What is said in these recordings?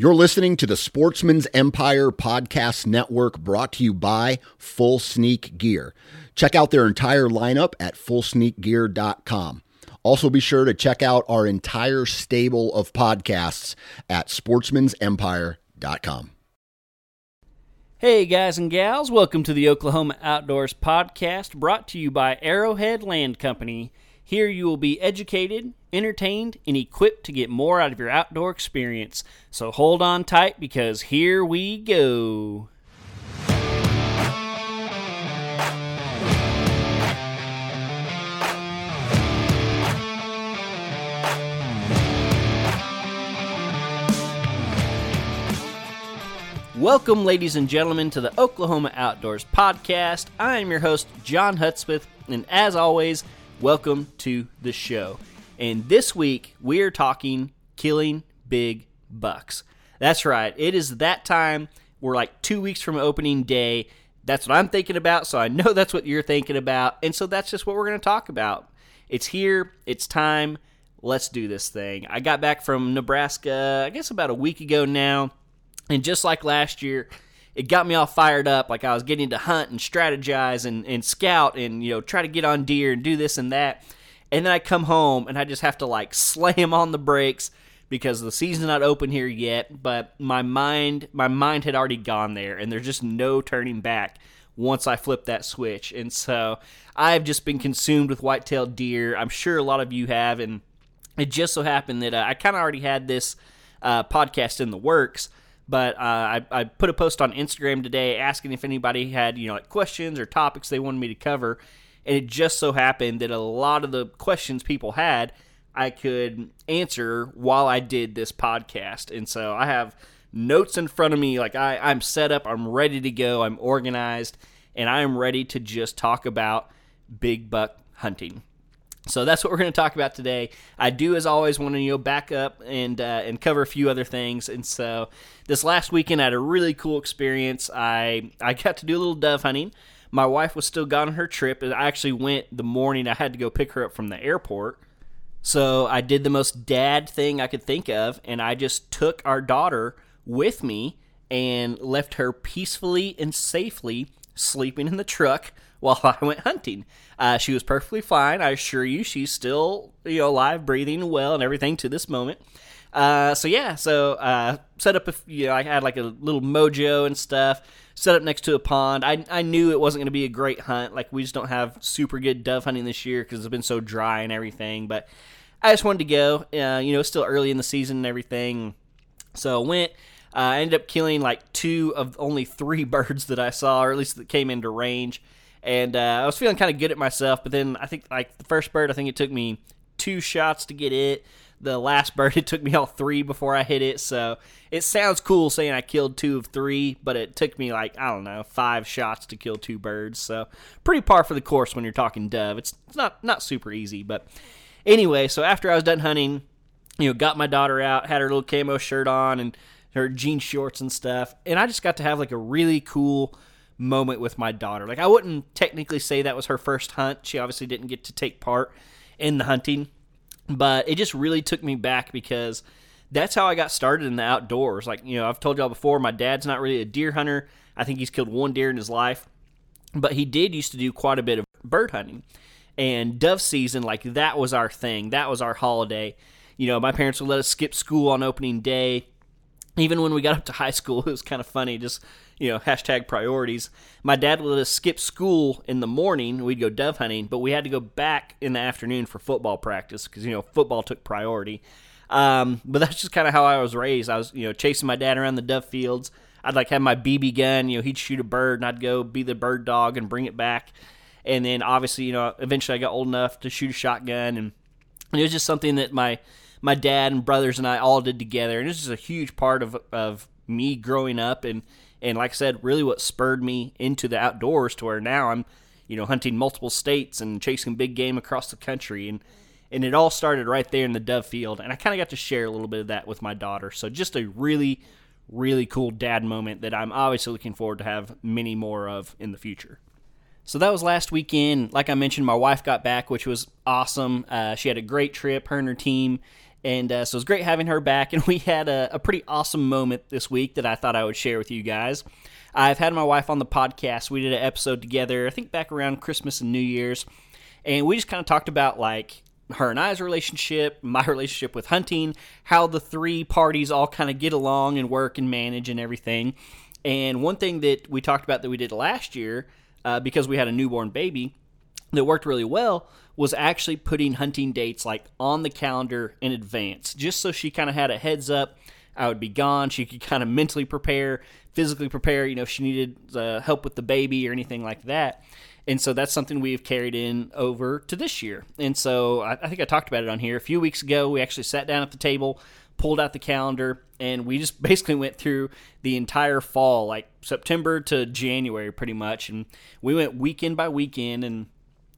You're listening to the Sportsmen's Empire Podcast Network brought to you by Full Sneak Gear. Check out their entire lineup at fullsneakgear.com. Also, be sure to check out our entire stable of podcasts at sportsmensempire.com. Hey, guys and gals, welcome to the Oklahoma Outdoors Podcast brought to you by Arrowhead Land Company. Here you will be educated, entertained, and equipped to get more out of your outdoor experience. So hold on tight because here we go. Welcome, ladies and gentlemen, to the Oklahoma Outdoors Podcast. I am your host, John Hutsmith, and as always, welcome to the show. And this week, we are talking killing big bucks. That's right, it is that time. We're like two weeks from opening day. That's what I'm thinking about, so I know that's what you're thinking about. And so that's just what we're going to talk about. It's here, it's time. Let's do this thing. I got back from Nebraska, I guess about a week ago now. And just like last year, it got me all fired up. Like I was getting to hunt and strategize and, and scout and, you know, try to get on deer and do this and that. And then I come home and I just have to like slam on the brakes because the season's not open here yet. But my mind, my mind had already gone there and there's just no turning back once I flip that switch. And so I've just been consumed with white-tailed deer. I'm sure a lot of you have. And it just so happened that uh, I kind of already had this uh, podcast in the works but uh, I, I put a post on Instagram today asking if anybody had you know like questions or topics they wanted me to cover, and it just so happened that a lot of the questions people had I could answer while I did this podcast, and so I have notes in front of me like I, I'm set up, I'm ready to go, I'm organized, and I am ready to just talk about big buck hunting. So that's what we're going to talk about today. I do, as always, want to you know back up and uh, and cover a few other things. And so this last weekend, I had a really cool experience. I I got to do a little dove hunting. My wife was still gone on her trip, and I actually went the morning. I had to go pick her up from the airport. So I did the most dad thing I could think of, and I just took our daughter with me and left her peacefully and safely sleeping in the truck while I went hunting. Uh, she was perfectly fine. I assure you, she's still you know alive, breathing well, and everything to this moment. Uh, so yeah, so uh, set up a you know I had like a little mojo and stuff. Set up next to a pond. I I knew it wasn't going to be a great hunt. Like we just don't have super good dove hunting this year because it's been so dry and everything. But I just wanted to go. Uh, you know, it's still early in the season and everything. So I went. Uh, I ended up killing like two of only three birds that I saw, or at least that came into range and uh, I was feeling kind of good at myself. But then I think like the first bird, I think it took me two shots to get it. The last bird, it took me all three before I hit it. So it sounds cool saying I killed two of three, but it took me like I don't know five shots to kill two birds. So pretty par for the course when you're talking dove. It's, not not super easy, but anyway. So after I was done hunting, you know, got my daughter out, had her little camo shirt on and her jean shorts and stuff, and I just got to have like a really cool moment with my daughter. Like I wouldn't technically say that was her first hunt. She obviously didn't get to take part in the hunting, but it just really took me back because that's how I got started in the outdoors. Like, you know, I've told y'all before, my dad's not really a deer hunter. I think he's killed one deer in his life, but he did used to do quite a bit of bird hunting. And dove season, like that was our thing. That was our holiday. You know, my parents would let us skip school on opening day. Even when we got up to high school, it was kind of funny. Just you know, hashtag priorities. My dad would let us skip school in the morning. We'd go dove hunting, but we had to go back in the afternoon for football practice because, you know, football took priority. Um, but that's just kind of how I was raised. I was, you know, chasing my dad around the dove fields. I'd like have my BB gun, you know, he'd shoot a bird and I'd go be the bird dog and bring it back. And then obviously, you know, eventually I got old enough to shoot a shotgun and it was just something that my my dad and brothers and I all did together. And this is a huge part of of me growing up and and like I said, really what spurred me into the outdoors to where now I'm, you know, hunting multiple states and chasing big game across the country. And, and it all started right there in the dove field. And I kind of got to share a little bit of that with my daughter. So just a really, really cool dad moment that I'm obviously looking forward to have many more of in the future. So that was last weekend. Like I mentioned, my wife got back, which was awesome. Uh, she had a great trip, her and her team, And uh, so it was great having her back. And we had a, a pretty awesome moment this week that I thought I would share with you guys. I've had my wife on the podcast. We did an episode together, I think back around Christmas and New Year's. And we just kind of talked about like her and I's relationship, my relationship with hunting, how the three parties all kind of get along and work and manage and everything. And one thing that we talked about that we did last year, uh, because we had a newborn baby, that worked really well was actually putting hunting dates like on the calendar in advance, just so she kind of had a heads up. I would be gone. She could kind of mentally prepare, physically prepare, you know, if she needed uh, help with the baby or anything like that. And so that's something we've carried in over to this year. And so I, I think I talked about it on here. A few weeks ago, we actually sat down at the table, pulled out the calendar, and we just basically went through the entire fall, like September to January, pretty much. And we went weekend by weekend and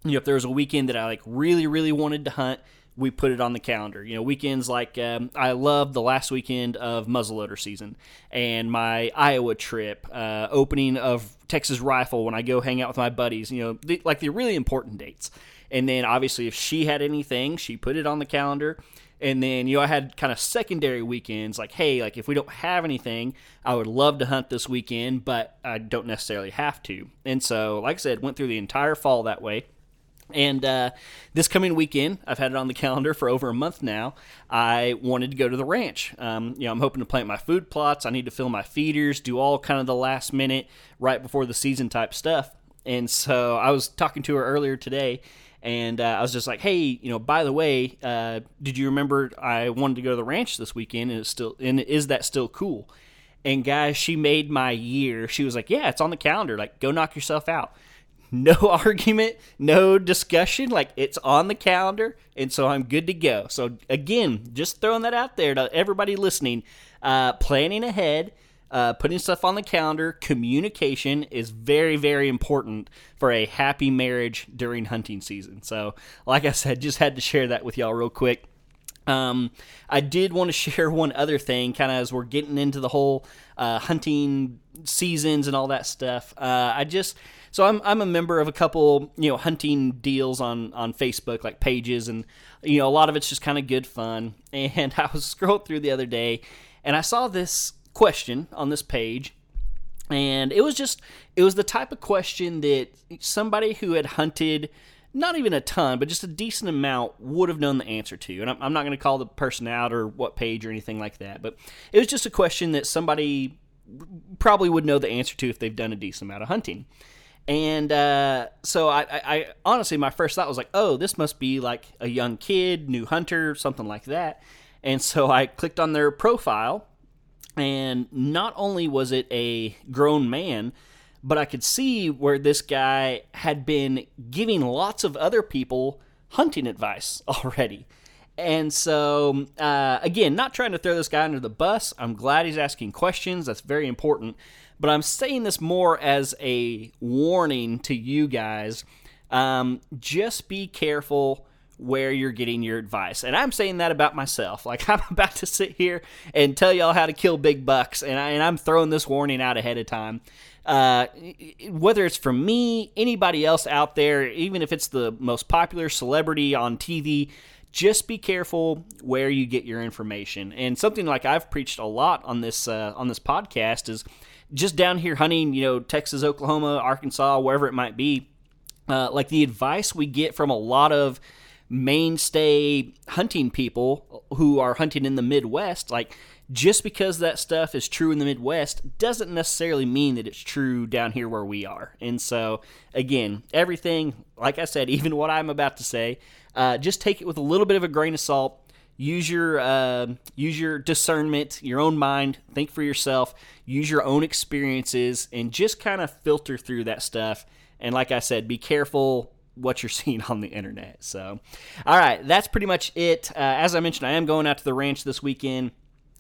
you know, if there was a weekend that I like really, really wanted to hunt, we put it on the calendar. You know, weekends like um, I love the last weekend of muzzleloader season and my Iowa trip, uh, opening of Texas Rifle when I go hang out with my buddies. You know, the, like the really important dates. And then obviously, if she had anything, she put it on the calendar. And then, you know, I had kind of secondary weekends like, hey, like if we don't have anything, I would love to hunt this weekend, but I don't necessarily have to. And so, like I said, went through the entire fall that way. And uh, this coming weekend, I've had it on the calendar for over a month now. I wanted to go to the ranch. Um, you know, I'm hoping to plant my food plots. I need to fill my feeders, do all kind of the last minute, right before the season type stuff. And so I was talking to her earlier today, and uh, I was just like, "Hey, you know, by the way, uh, did you remember I wanted to go to the ranch this weekend? And it's still, and is that still cool?" And guys, she made my year. She was like, "Yeah, it's on the calendar. Like, go knock yourself out." No argument, no discussion. Like it's on the calendar, and so I'm good to go. So again, just throwing that out there to everybody listening. Uh, planning ahead, uh, putting stuff on the calendar, communication is very, very important for a happy marriage during hunting season. So, like I said, just had to share that with y'all real quick. Um, I did want to share one other thing, kind of as we're getting into the whole uh, hunting seasons and all that stuff. Uh, I just so I'm I'm a member of a couple you know hunting deals on on Facebook like pages and you know a lot of it's just kind of good fun. And I was scrolling through the other day and I saw this question on this page and it was just it was the type of question that somebody who had hunted not even a ton, but just a decent amount would have known the answer to. And I'm, I'm not going to call the person out or what page or anything like that, but it was just a question that somebody probably would know the answer to if they've done a decent amount of hunting. And uh, so I, I, I, honestly, my first thought was like, oh, this must be like a young kid, new hunter, something like that. And so I clicked on their profile, and not only was it a grown man, but I could see where this guy had been giving lots of other people hunting advice already. And so, uh, again, not trying to throw this guy under the bus. I'm glad he's asking questions. That's very important. But I'm saying this more as a warning to you guys. Um, just be careful where you're getting your advice. And I'm saying that about myself. Like I'm about to sit here and tell y'all how to kill big bucks, and, I, am throwing this warning out ahead of time. Uh, whether it's from me, anybody else out there, even if it's the most popular celebrity on TV, just be careful where you get your information. And something like I've preached a lot on this uh, on this podcast is just down here hunting, you know, Texas, Oklahoma, Arkansas, wherever it might be. Uh, like the advice we get from a lot of mainstay hunting people who are hunting in the Midwest, like just because that stuff is true in the Midwest doesn't necessarily mean that it's true down here where we are. And so, again, everything, like I said, even what I'm about to say, uh, just take it with a little bit of a grain of salt. Use your uh, use your discernment, your own mind. Think for yourself. Use your own experiences, and just kind of filter through that stuff. And like I said, be careful what you're seeing on the internet. So, all right, that's pretty much it. Uh, as I mentioned, I am going out to the ranch this weekend.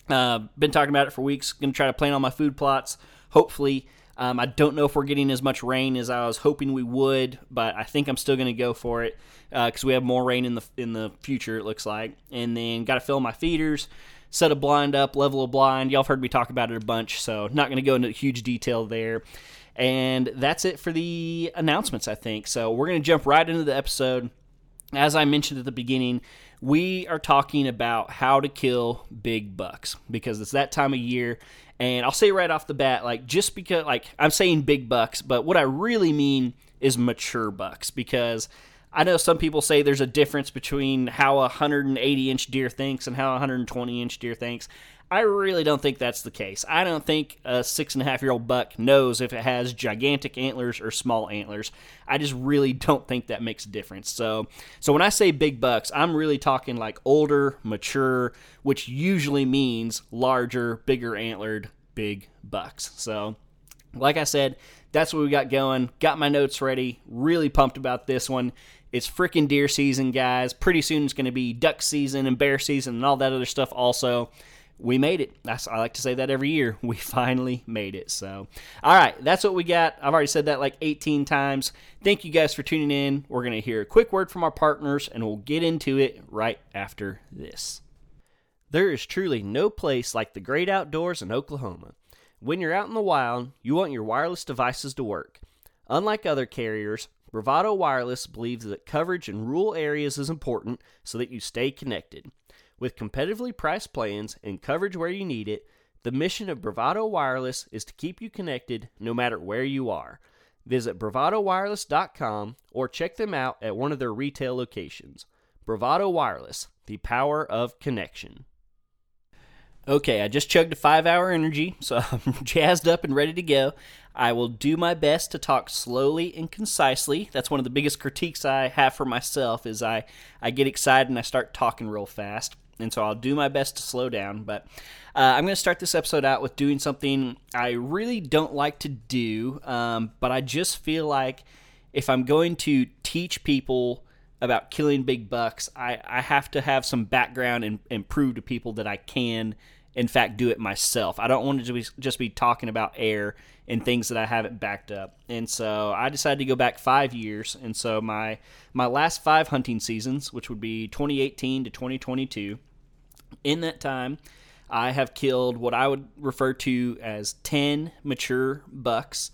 Uh, been talking about it for weeks. To try to plan all my food plots. Hopefully, um, I don't know if we're getting as much rain as I was hoping we would, but I think I'm still going to go for it because uh, we have more rain in the in the future. It looks like, and then got to fill my feeders, set a blind up, level a blind. Y'all have heard me talk about it a bunch, so not going to go into huge detail there. And that's it for the announcements, I think. So we're going to jump right into the episode. As I mentioned at the beginning, we are talking about how to kill big bucks because it's that time of year. And I'll say right off the bat, like, just because, like, I'm saying big bucks, but what I really mean is mature bucks because I know some people say there's a difference between how a 180 inch deer thinks and how a 120 inch deer thinks. I really don't think that's the case. I don't think a six and a half year old buck knows if it has gigantic antlers or small antlers. I just really don't think that makes a difference. So, so when I say big bucks, I'm really talking like older, mature, which usually means larger, bigger antlered, big bucks. So, like I said, that's what we got going. Got my notes ready. Really pumped about this one. It's freaking deer season, guys. Pretty soon it's going to be duck season and bear season and all that other stuff also we made it. I like to say that every year. We finally made it. So, all right, that's what we got. I've already said that like 18 times. Thank you guys for tuning in. We're going to hear a quick word from our partners, and we'll get into it right after this. There is truly no place like the great outdoors in Oklahoma. When you're out in the wild, you want your wireless devices to work. Unlike other carriers, Bravado Wireless believes that coverage in rural areas is important so that you stay connected. With competitively priced plans and coverage where you need it, the mission of Bravado Wireless is to keep you connected no matter where you are. Visit bravadowireless.com or check them out at one of their retail locations. Bravado Wireless, the power of connection. Okay, I just chugged a five hour energy, so I'm jazzed up and ready to go. I will do my best to talk slowly and concisely. That's one of the biggest critiques I have for myself is I, I get excited and I start talking real fast and so I'll do my best to slow down. But uh, I'm going to start this episode out with doing something I really don't like to do, um, but I just feel like if I'm going to teach people about killing big bucks, I, I have to have some background and, and prove to people that I can, in fact, do it myself. I don't want to just be, just be talking about air and things that I haven't backed up. And so I decided to go back five years. And so my my last five hunting seasons, which would be 2018 to 2022 in that time, I have killed what I would refer to as 10 mature bucks.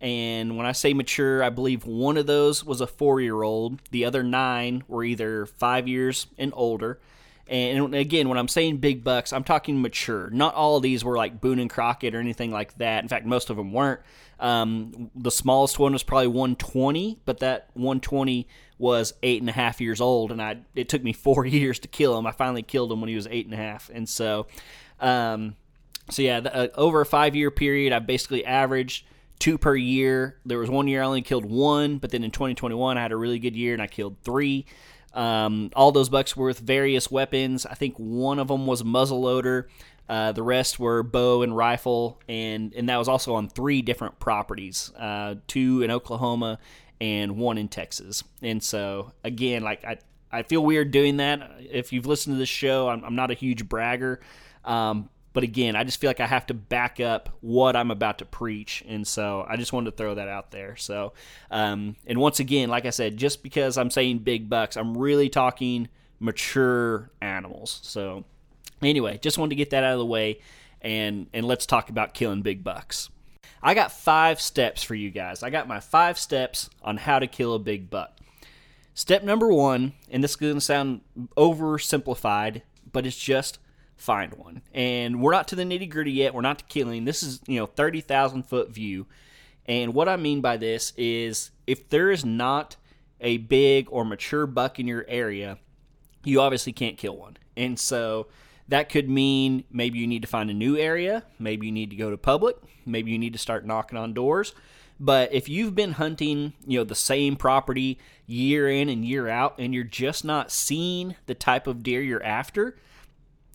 And when I say mature, I believe one of those was a four year old. The other nine were either five years and older. And again, when I'm saying big bucks, I'm talking mature. Not all of these were like Boone and Crockett or anything like that. In fact, most of them weren't. Um, the smallest one was probably 120, but that 120 was eight and a half years old, and I it took me four years to kill him. I finally killed him when he was eight and a half, and so, um, so yeah, the, uh, over a five year period, I basically averaged two per year. There was one year I only killed one, but then in 2021 I had a really good year and I killed three. Um, all those bucks were with various weapons. I think one of them was a muzzle loader. Uh, the rest were bow and rifle, and and that was also on three different properties, uh, two in Oklahoma and one in Texas. And so again, like I, I feel weird doing that. If you've listened to this show, I'm, I'm not a huge bragger, um, but again, I just feel like I have to back up what I'm about to preach, and so I just wanted to throw that out there. So, um, and once again, like I said, just because I'm saying big bucks, I'm really talking mature animals. So, anyway, just wanted to get that out of the way, and and let's talk about killing big bucks. I got five steps for you guys. I got my five steps on how to kill a big buck. Step number one, and this is going to sound oversimplified, but it's just find one. And we're not to the nitty gritty yet. We're not to killing. This is, you know, 30,000 foot view. And what I mean by this is if there is not a big or mature buck in your area, you obviously can't kill one. And so that could mean maybe you need to find a new area, maybe you need to go to public, maybe you need to start knocking on doors. But if you've been hunting, you know, the same property year in and year out and you're just not seeing the type of deer you're after,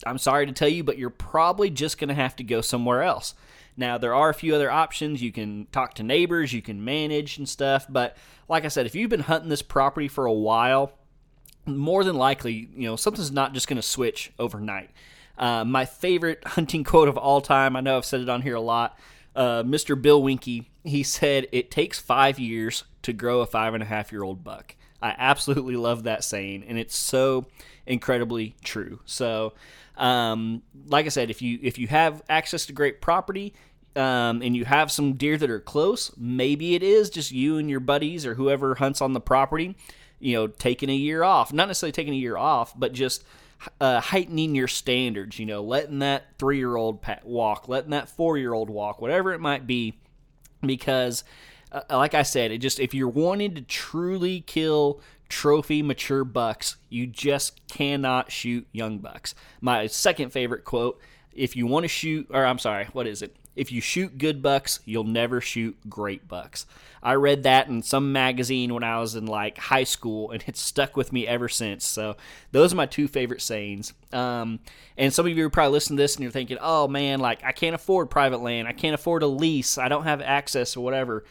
I'm sorry to tell you, but you're probably just going to have to go somewhere else. Now, there are a few other options. You can talk to neighbors, you can manage and stuff. But like I said, if you've been hunting this property for a while, more than likely, you know, something's not just going to switch overnight. Uh, my favorite hunting quote of all time, I know I've said it on here a lot. Uh, Mr. Bill Winke, he said, It takes five years to grow a five and a half year old buck. I absolutely love that saying, and it's so incredibly true. So, um, like I said, if you if you have access to great property, um, and you have some deer that are close, maybe it is just you and your buddies or whoever hunts on the property you know, taking a year off. Not necessarily taking a year off, but just uh, heightening your standards, you know, letting that three year old walk, letting that four year old walk, whatever it might be, because, uh, like I said, it just if you're wanting to truly kill trophy mature bucks, you just cannot shoot young bucks. My second favorite quote: "If you want to shoot, or I'm sorry, what is it? If you shoot good bucks, you'll never shoot great bucks." I read that in some magazine when I was in like high school, and it's stuck with me ever since. So those are my two favorite sayings. Um, and some of you are probably listening to this and you're thinking, "Oh man, like I can't afford private land. I can't afford a lease. I don't have access or whatever."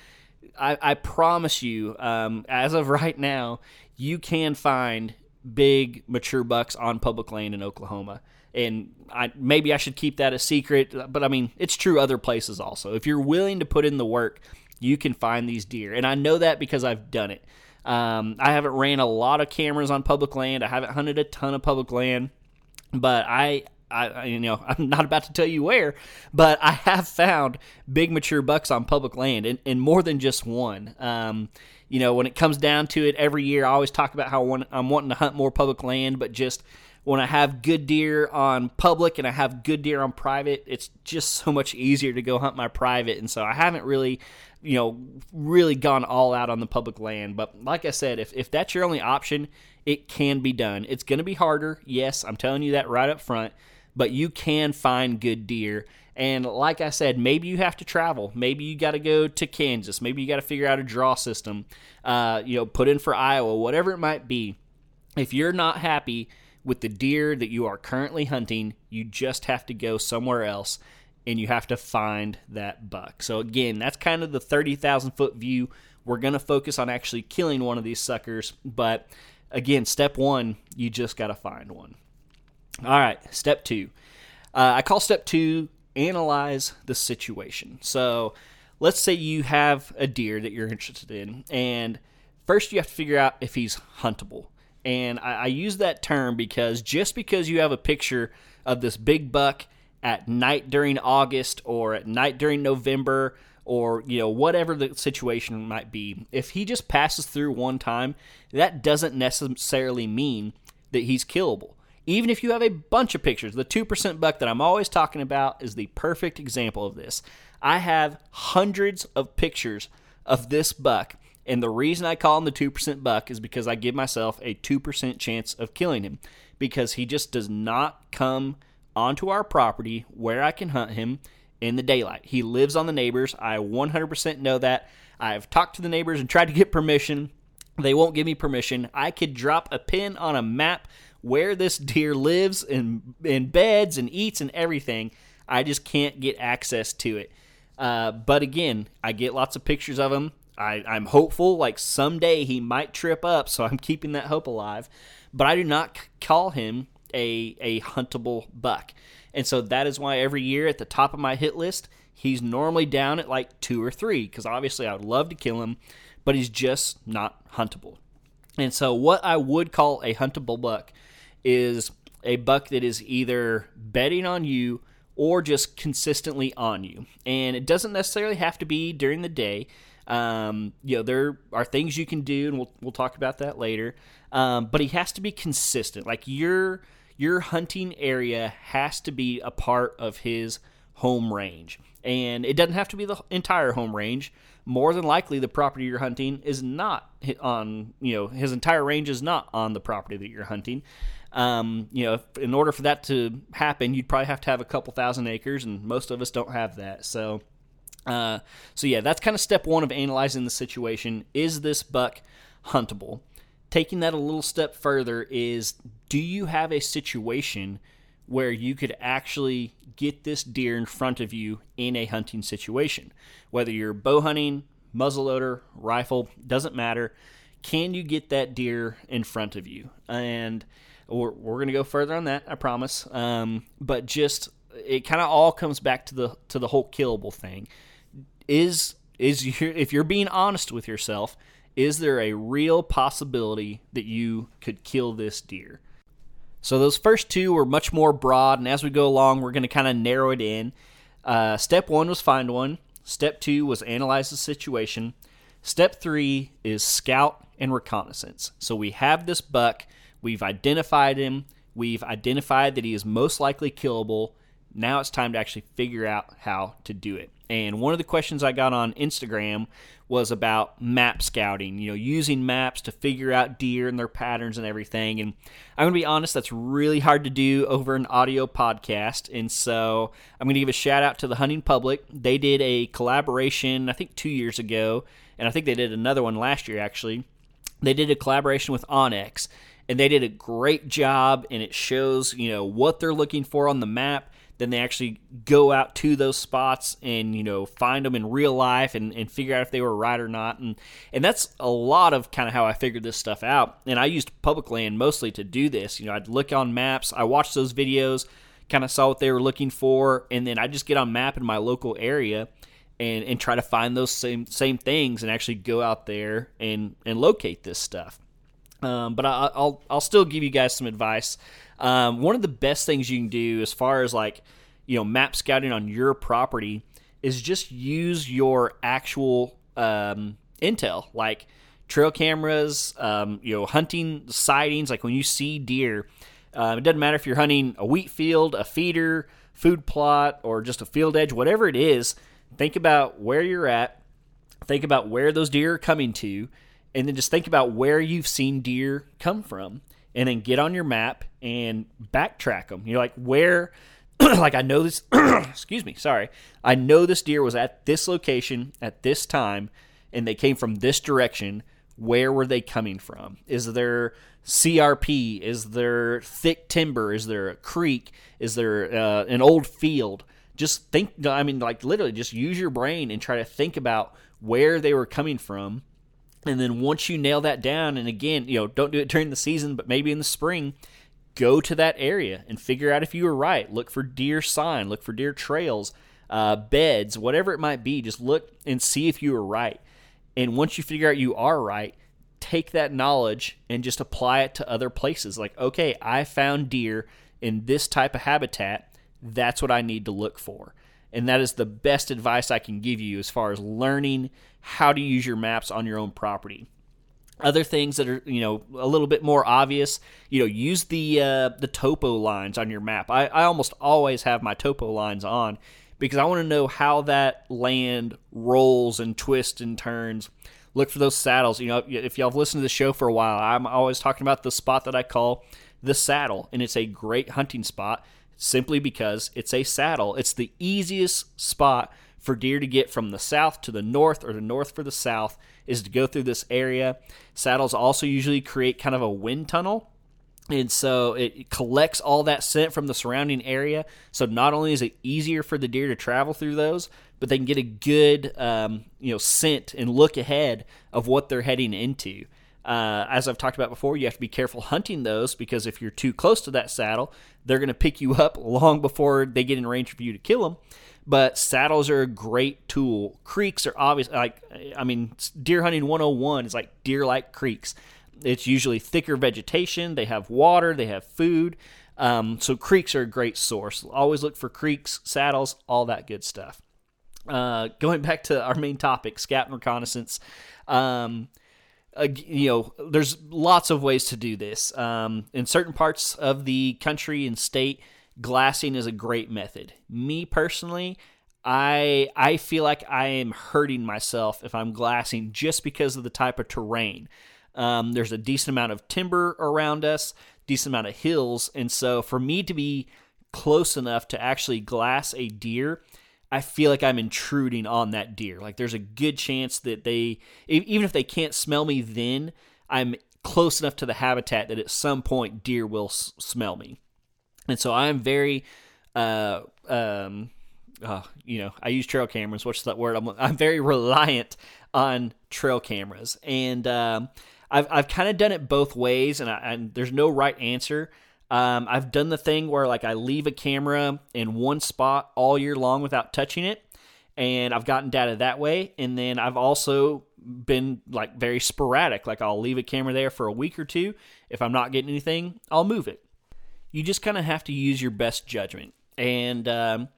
I, I promise you, um, as of right now, you can find big mature bucks on public land in Oklahoma. And I maybe I should keep that a secret, but I mean it's true other places also. If you're willing to put in the work, you can find these deer. And I know that because I've done it. Um, I haven't ran a lot of cameras on public land. I haven't hunted a ton of public land, but I, I, you know, I'm not about to tell you where, but I have found big mature bucks on public land, and, and more than just one. Um, you know, when it comes down to it, every year I always talk about how I'm wanting to hunt more public land, but just when I have good deer on public and I have good deer on private, it's just so much easier to go hunt my private. And so I haven't really you know, really gone all out on the public land. But like I said, if, if that's your only option, it can be done. It's going to be harder. Yes, I'm telling you that right up front, but you can find good deer. And like I said, maybe you have to travel. Maybe you got to go to Kansas. Maybe you got to figure out a draw system, uh, you know, put in for Iowa, whatever it might be. If you're not happy with the deer that you are currently hunting, you just have to go somewhere else and you have to find that buck. So again, that's kind of the 30,000 foot view. We're going to focus on actually killing one of these suckers, but again, step 1, you just got to find one. All right, step 2. Uh, I call step 2 analyze the situation. So, let's say you have a deer that you're interested in and first you have to figure out if he's huntable. And I, I use that term because just because you have a picture of this big buck at night during August or at night during November or you know whatever the situation might be if he just passes through one time that doesn't necessarily mean that he's killable even if you have a bunch of pictures the 2% buck that i'm always talking about is the perfect example of this i have hundreds of pictures of this buck and the reason i call him the 2% buck is because i give myself a 2% chance of killing him because he just does not come onto our property where I can hunt him in the daylight. He lives on the neighbors. I 100% know that. I've talked to the neighbors and tried to get permission. They won't give me permission. I could drop a pin on a map where this deer lives and in beds and eats and everything. I just can't get access to it. Uh, but again, I get lots of pictures of him. I, I'm hopeful, like someday he might trip up, so I'm keeping that hope alive. But I do not call him a a huntable buck. And so that is why every year at the top of my hit list, he's normally down at like two or three because obviously I would love to kill him, but he's just not huntable. And so what I would call a huntable buck is a buck that is either bedding on you or just consistently on you. And it doesn't necessarily have to be during the day. Um, you know, there are things you can do, and we'll we'll talk about that later. Um, but he has to be consistent. Like you're your hunting area has to be a part of his home range. And it doesn't have to be the entire home range. More than likely, the property you're hunting is not on, you know, his entire range is not on the property that you're hunting. Um, you know, in order for that to happen, you'd probably have to have a couple thousand acres, and most of us don't have that. So, uh, so yeah, that's kind of step one of analyzing the situation. Is this buck huntable? taking that a little step further is do you have a situation where you could actually get this deer in front of you in a hunting situation? Whether you're bow hunting, muzzleloader, rifle, doesn't matter. Can you get that deer in front of you? And we're, we're going to go further on that, I promise. Um, but just it kind of all comes back to the to the whole killable thing. Is is you if you're being honest with yourself, is there a real possibility that you could kill this deer? So those first two were much more broad, and as we go along, we're going to kind of narrow it in. Uh, step one was find one. Step two was analyze the situation. Step three is scout and reconnaissance. So we have this buck, we've identified him, we've identified that he is most likely killable. Now it's time to actually figure out how to do it. And one of the questions I got on Instagram was about map scouting, you know, using maps to figure out deer and their patterns and everything. And I'm going to be honest, that's really hard to do over an audio podcast. And so I'm going to give a shout out to the Hunting Public. They did a collaboration, I think, two years ago, and I think they did another one last year, actually. They did a collaboration with onX, and they did a great job, and it shows, you know, what they're looking for on the map. Then they actually go out to those spots and you know find them in real life and, and figure out if they were right or not. And and that's a lot of kind of how i figured this stuff out. And i used public land mostly to do this. You know i'd look on maps i watched those videos kind of saw what they were looking for and then i just get on map in my local area and and try to find those same same things and actually go out there and and locate this stuff um, but I, will I'll still give you guys some advice um, one of the best things you can do as far as like, you know, map scouting on your property is just use your actual um, intel, like trail cameras, um, you know, hunting sightings. Like when you see deer, uh, it doesn't matter if you're hunting a wheat field, a feeder, food plot, or just a field edge, whatever it is. Think about where you're at. Think about where those deer are coming to, and then just think about where you've seen deer come from and then get on your map and backtrack them. You're like, where, like, I know this, excuse me, sorry. I know this deer was at this location at this time and they came from this direction. Where were they coming from? Is there CRP? Is there thick timber? Is there a creek? Is there uh, an old field? Just think, I mean, like, literally, just use your brain and try to think about where they were coming from and then once you nail that down, and again, you know, don't do it during the season, but maybe in the spring, go to that area and figure out if you were right. Look for deer sign, look for deer trails, uh, beds, whatever it might be. Just look and see if you were right. And once you figure out you are right, take that knowledge and just apply it to other places. Like, okay, I found deer in this type of habitat. That's what I need to look for. And that is the best advice I can give you as far as learning how to use your maps on your own property. Other things that are you know a little bit more obvious, you know, use the uh, the topo lines on your map. I, I almost always have my topo lines on because I want to know how that land rolls and twists and turns. Look for those saddles. You know, if y'all have listened to the show for a while, I'm always talking about the spot that I call the saddle, and it's a great hunting spot simply because it's a saddle. It's the easiest spot for deer to get from the south to the north or the north for the south is to go through this area. Saddles also usually create kind of a wind tunnel. And so it collects all that scent from the surrounding area. So not only is it easier for the deer to travel through those, but they can get a good um, you know scent and look ahead of what they're heading into. Uh, as I've talked about before, you have to be careful hunting those because if you're too close to that saddle, they're going to pick you up long before they get in range for you to kill them. But saddles are a great tool. Creeks are obvious. Like I mean, deer hunting 101 is like deer like creeks. It's usually thicker vegetation. They have water. They have food. Um, so creeks are a great source. Always look for creeks, saddles, all that good stuff. Uh, going back to our main topic, scout and reconnaissance. Um, uh, you know, there's lots of ways to do this. Um, in certain parts of the country and state, glassing is a great method. Me personally, I I feel like I am hurting myself if I'm glassing just because of the type of terrain. Um, there's a decent amount of timber around us, decent amount of hills, and so for me to be close enough to actually glass a deer, I feel like I'm intruding on that deer. Like there's a good chance that they, even if they can't smell me, then I'm close enough to the habitat that at some point deer will s- smell me. And so I'm very, uh, um, uh, you know, I use trail cameras. What's that word? I'm, I'm very reliant on trail cameras, and um, I've I've kind of done it both ways, and, I, and there's no right answer. Um, I've done the thing where like I leave a camera in one spot all year long without touching it, and I've gotten data that way. And then I've also been like very sporadic. Like I'll leave a camera there for a week or two. If I'm not getting anything, I'll move it. You just kind of have to use your best judgment. And um,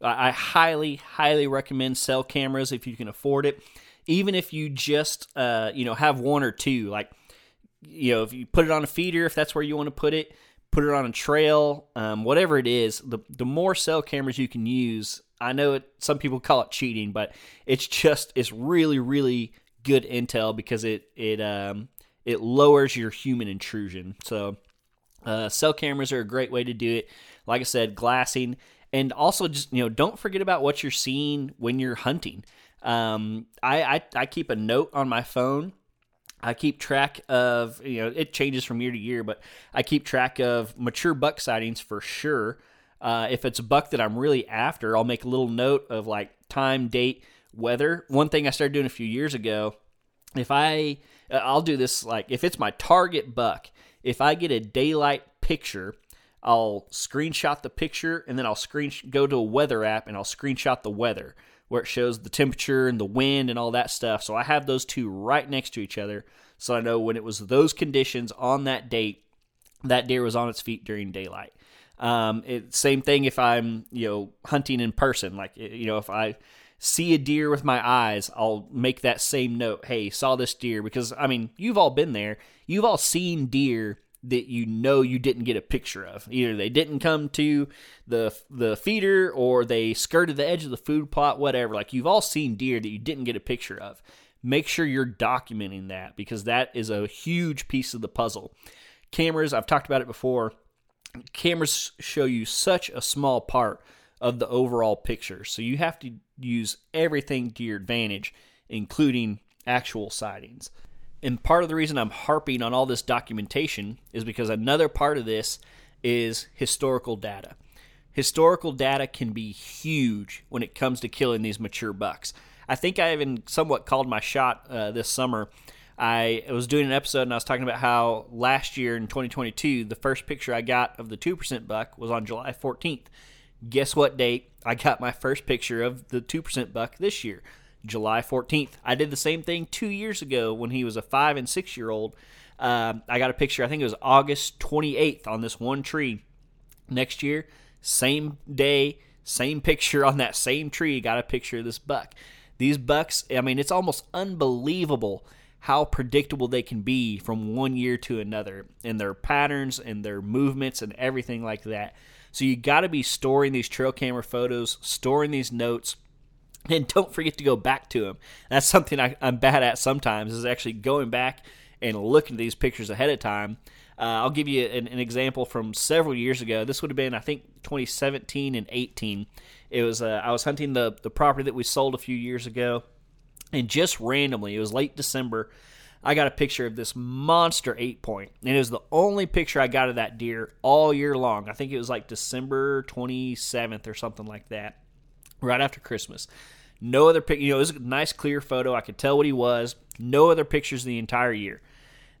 I highly, highly recommend cell cameras if you can afford it. even if you just uh, you know have one or two, like you know if you put it on a feeder, if that's where you want to put it, put it on a trail, um, whatever it is, the the more cell cameras you can use. I know it. Some people call it cheating, but it's just it's really really good intel because it it um, it lowers your human intrusion. So uh, cell cameras are a great way to do it. Like I said, glassing, and also just you know don't forget about what you're seeing when you're hunting. Um, I, I I keep a note on my phone. I keep track of you know it changes from year to year, but I keep track of mature buck sightings for sure. Uh, if it's a buck that I'm really after, I'll make a little note of like time, date, weather. One thing I started doing a few years ago, if I I'll do this like if it's my target buck if I get a daylight picture, I'll screenshot the picture and then I'll screen go to a weather app and I'll screenshot the weather where it shows the temperature and the wind and all that stuff. So I have those two right next to each other so I know when it was those conditions on that date that deer was on its feet during daylight. Um, it, same thing if I'm you know hunting in person, like you know if I see a deer with my eyes, I'll make that same note. Hey, saw this deer because I mean, you've all been there. You've all seen deer that you know you didn't get a picture of. Either they didn't come to the the feeder or they skirted the edge of the food plot, whatever. Like you've all seen deer that you didn't get a picture of. Make sure you're documenting that because that is a huge piece of the puzzle. Cameras, I've talked about it before. Cameras show you such a small part of the overall picture. So you have to use everything to your advantage, including actual sightings. And part of the reason I'm harping on all this documentation is because another part of this is historical data. Historical data can be huge when it comes to killing these mature bucks. I think I even somewhat called my shot uh, this summer. I was doing an episode and I was talking about how last year in 2022, the first picture I got of the 2% buck was on July 14th. Guess what date I got my first picture of the 2% buck this year? July 14th. I did the same thing two years ago when he was a five and six year old. Uh, I got a picture, I think it was August 28th on this one tree. Next year, same day, same picture on that same tree, got a picture of this buck. These bucks, I mean, it's almost unbelievable how predictable they can be from one year to another in their patterns and their movements and everything like that. So you got to be storing these trail camera photos, storing these notes, and don't forget to go back to them. That's something I, am bad at sometimes is actually going back and looking at these pictures ahead of time. Uh, I'll give you an, an, example from several years ago. This would have been, I think, 2017 and 18. It was uh, I was hunting the the property that we sold a few years ago, and just randomly, it was late December. I got a picture of this monster eight point, and it was the only picture I got of that deer all year long. I think it was like December 27th or something like that, right after Christmas. No other pic, you know, it was a nice clear photo. I could tell what he was. No other pictures the entire year.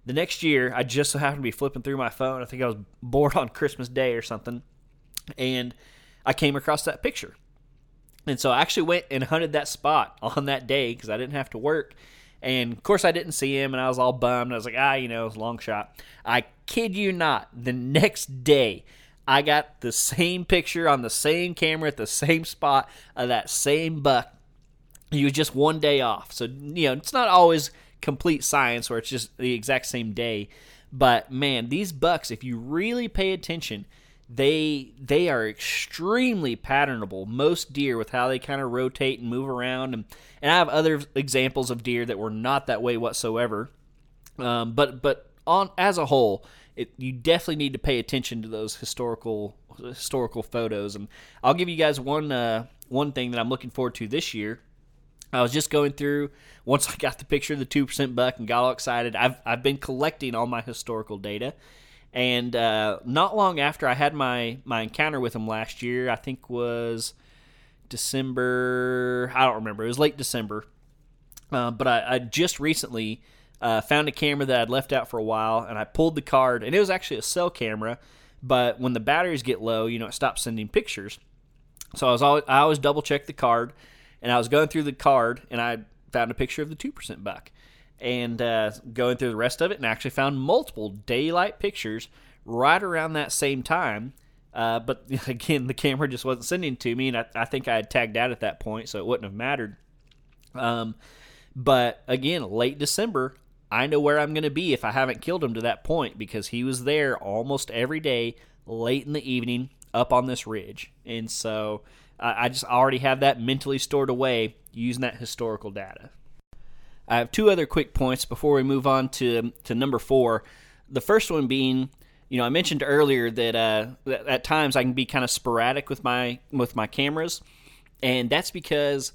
The next year, I just so happened to be flipping through my phone. I think I was bored on Christmas Day or something, and I came across that picture. And so I actually went and hunted that spot on that day because I didn't have to work and of course, I didn't see him, and I was all bummed. I was like, ah, you know, it's a long shot. I kid you not, the next day, I got the same picture on the same camera at the same spot of that same buck. Was just one day off. So, you know, it's not always complete science where it's just the exact same day. But man, these bucks, if you really pay attention, they they are extremely patternable. Most deer with how they kind of rotate and move around, and and I have other examples of deer that were not that way whatsoever. Um, but but on as a whole, it, you definitely need to pay attention to those historical historical photos. And I'll give you guys one uh, one thing that I'm looking forward to this year. I was just going through once I got the picture of the two percent buck and got all excited. I've I've been collecting all my historical data and uh, not long after I had my my encounter with him last year, I think was December. I don't remember. It was late December. Uh, but I, I, just recently uh, found a camera that I'd left out for a while, and I pulled the card, and it was actually a cell camera. But when the batteries get low, you know, it stops sending pictures. So I was always, I always double check the card, and I was going through the card, and I found a picture of the two percent buck and uh, going through the rest of it and actually found multiple daylight pictures right around that same time. Uh, but again, the camera just wasn't sending to me, and I, I, think I had tagged out at that point, so it wouldn't have mattered. Um, But again, late December, I know where I'm going to be if I haven't killed him to that point because he was there almost every day, late in the evening, up on this ridge. And so I just already have that mentally stored away using that historical data. I have two other quick points before we move on to to number four. The first one being, you know, I mentioned earlier that, uh, that at times I can be kind of sporadic with my with my cameras, and that's because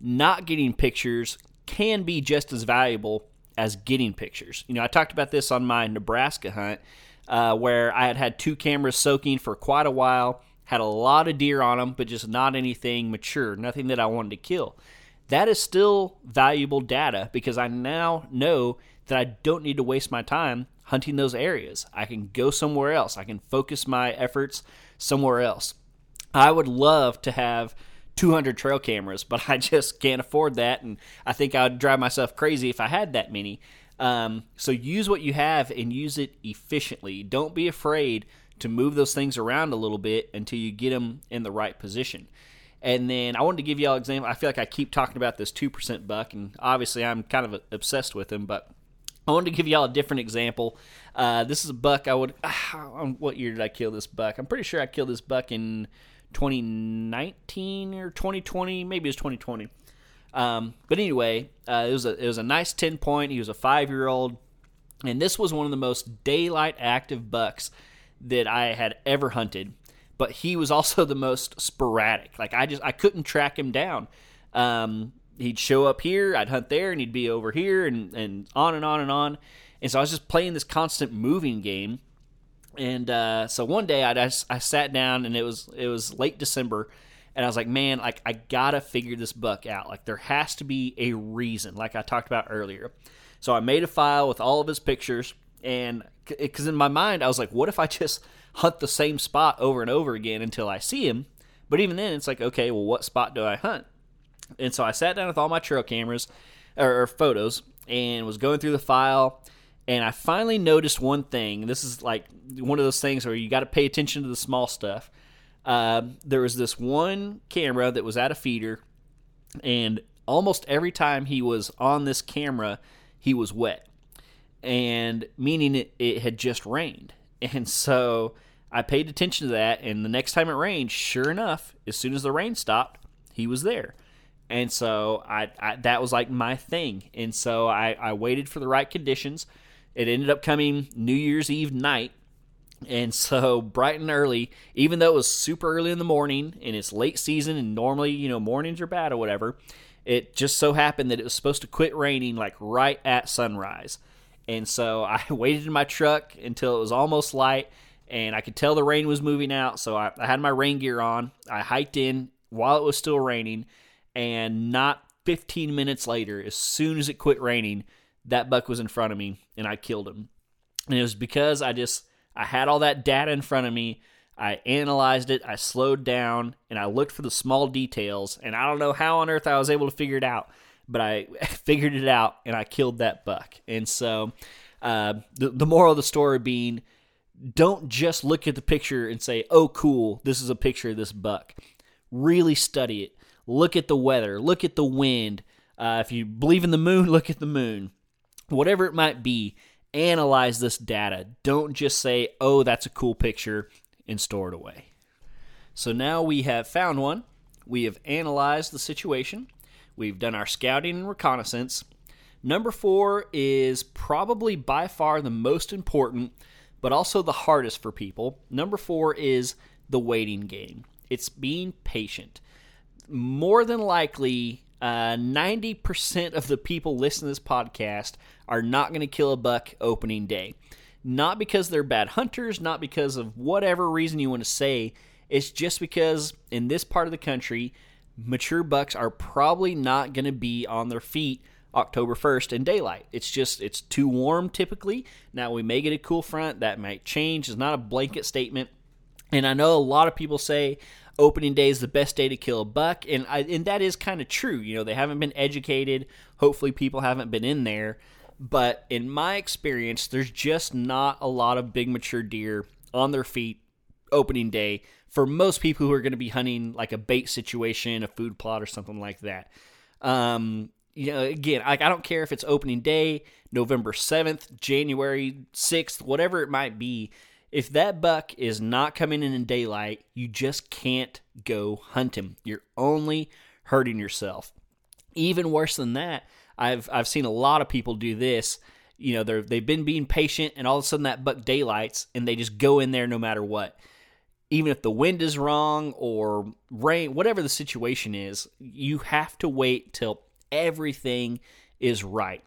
not getting pictures can be just as valuable as getting pictures. You know, I talked about this on my Nebraska hunt, uh, where I had had two cameras soaking for quite a while, had a lot of deer on them, but just not anything mature, nothing that I wanted to kill that is still valuable data because I now know that I don't need to waste my time hunting those areas. I can go somewhere else. I can focus my efforts somewhere else. I would love to have 200 trail cameras, but I just can't afford that. And I think I would drive myself crazy if I had that many. Um, so use what you have and use it efficiently. Don't be afraid to move those things around a little bit until you get them in the right position. And then I wanted to give you all an example. I feel like I keep talking about this 2% buck, and obviously I'm kind of obsessed with him, but I wanted to give y'all a different example. Uh, this is a buck I would. Uh, what year did I kill this buck? I'm pretty sure I killed this buck in 2019 or 2020. Maybe it was 2020. Um, but anyway, uh, it was a it was a nice 10 point. He was a five year old, and this was one of the most daylight active bucks that I had ever hunted but he was also the most sporadic. Like I just I couldn't track him down. Um, he'd show up here, I'd hunt there, and he'd be over here, and and on and on and on. And so I was just playing this constant moving game. And uh, so one day I I sat down, and it was it was late December, and I was like, man, like I gotta figure this buck out. Like there has to be a reason, like I talked about earlier. So I made a file with all of his pictures, and because in my mind I was like, what if I just hunt the same spot over and over again until I see him. But even then, it's like, okay, well, what spot do I hunt? And so I sat down with all my trail cameras or, or photos and was going through the file. And I finally noticed one thing. This is like one of those things where you got to pay attention to the small stuff. Uh, there was this one camera that was at a feeder, and almost every time he was on this camera, he was wet, and meaning it, it had just rained. And so I paid attention to that. And the next time it rained, sure enough, as soon as the rain stopped, he was there. And so I, I that was like my thing. And so I, I waited for the right conditions. It ended up coming New Year's Eve night. And so bright and early, even though it was super early in the morning and it's late season and normally, you know, mornings are bad or whatever, it just so happened that it was supposed to quit raining like right at sunrise. And so I waited in my truck until it was almost light and I could tell the rain was moving out. So I, I had my rain gear on. I hiked in while it was still raining. And not 15 minutes later, as soon as it quit raining, that buck was in front of me and I killed him. And it was because I just I had all that data in front of me. I analyzed it, I slowed down, and I looked for the small details. And I don't know how on earth I was able to figure it out but I figured it out and I killed that buck. And so uh, the, the moral of the story being don't just look at the picture and say, oh, cool, this is a picture of this buck. Really study it. Look at the weather, look at the wind. Uh, if you believe in the moon, look at the moon. Whatever it might be, analyze this data. Don't just say, oh, that's a cool picture and store it away. So now we have found one. We have analyzed the situation. We've done our scouting and reconnaissance. Number four is probably by far the most important, but also the hardest for people. Number four is the waiting game. It's being patient. More than likely, uh, 90% of the people listening to this podcast are not going to kill a buck opening day. Not because they're bad hunters, not because of whatever reason you want to say. It's just because in this part of the country, mature bucks are probably not going to be on their feet October 1st in daylight. It's just it's too warm typically. Now we may get a cool front that might change. It's not a blanket statement. And I know a lot of people say opening day is the best day to kill a buck and I, and that is kind of true. You know, they haven't been educated. Hopefully people haven't been in there. But in my experience, there's just not a lot of big mature deer on their feet opening day for most people who are going to be hunting like a bait situation, a food plot, or something like that. Um, you know, again, like I don't care if it's opening day, November 7th, January 6th, whatever it might be. If that buck is not coming in in daylight, you just can't go hunt him. You're only hurting yourself. Even worse than that, I've I've seen a lot of people do this. You know, they're they've been being patient, and all of a sudden that buck daylights, and they just go in there no matter what. Even if the wind is wrong or rain, whatever the situation is, you have to wait till everything is right.